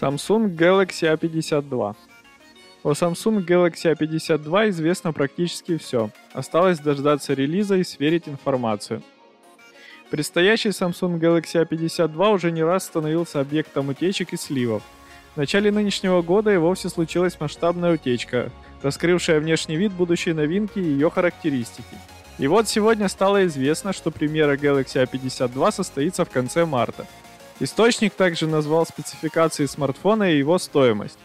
Samsung Galaxy A52. О Samsung Galaxy A52 известно практически все. Осталось дождаться релиза и сверить информацию. Предстоящий Samsung Galaxy A52 уже не раз становился объектом утечек и сливов. В начале нынешнего года и вовсе случилась масштабная утечка, раскрывшая внешний вид будущей новинки и ее характеристики. И вот сегодня стало известно, что премьера Galaxy A52 состоится в конце марта – Источник также назвал спецификации смартфона и его стоимость.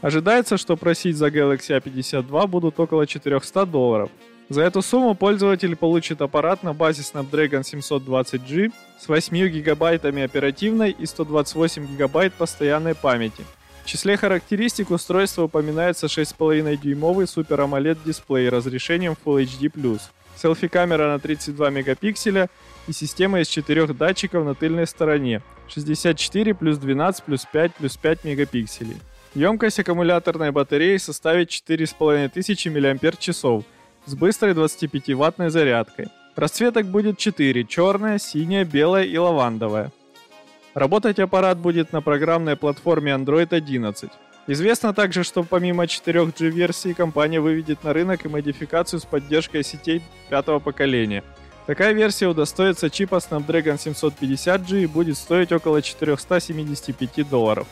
Ожидается, что просить за Galaxy A52 будут около 400 долларов. За эту сумму пользователь получит аппарат на базе Snapdragon 720G с 8 гигабайтами оперативной и 128 гигабайт постоянной памяти. В числе характеристик устройства упоминается 6,5-дюймовый Super AMOLED дисплей разрешением Full HD+, селфи-камера на 32 мегапикселя и система из четырех датчиков на тыльной стороне 64 плюс 12 плюс 5 плюс 5 мегапикселей. Емкость аккумуляторной батареи составит 4500 мАч с быстрой 25-ваттной зарядкой. Расцветок будет 4 – черная, синяя, белая и лавандовая. Работать аппарат будет на программной платформе Android 11. Известно также, что помимо 4G версии компания выведет на рынок и модификацию с поддержкой сетей пятого поколения – Такая версия удостоится чипа Snapdragon 750G и будет стоить около 475 долларов.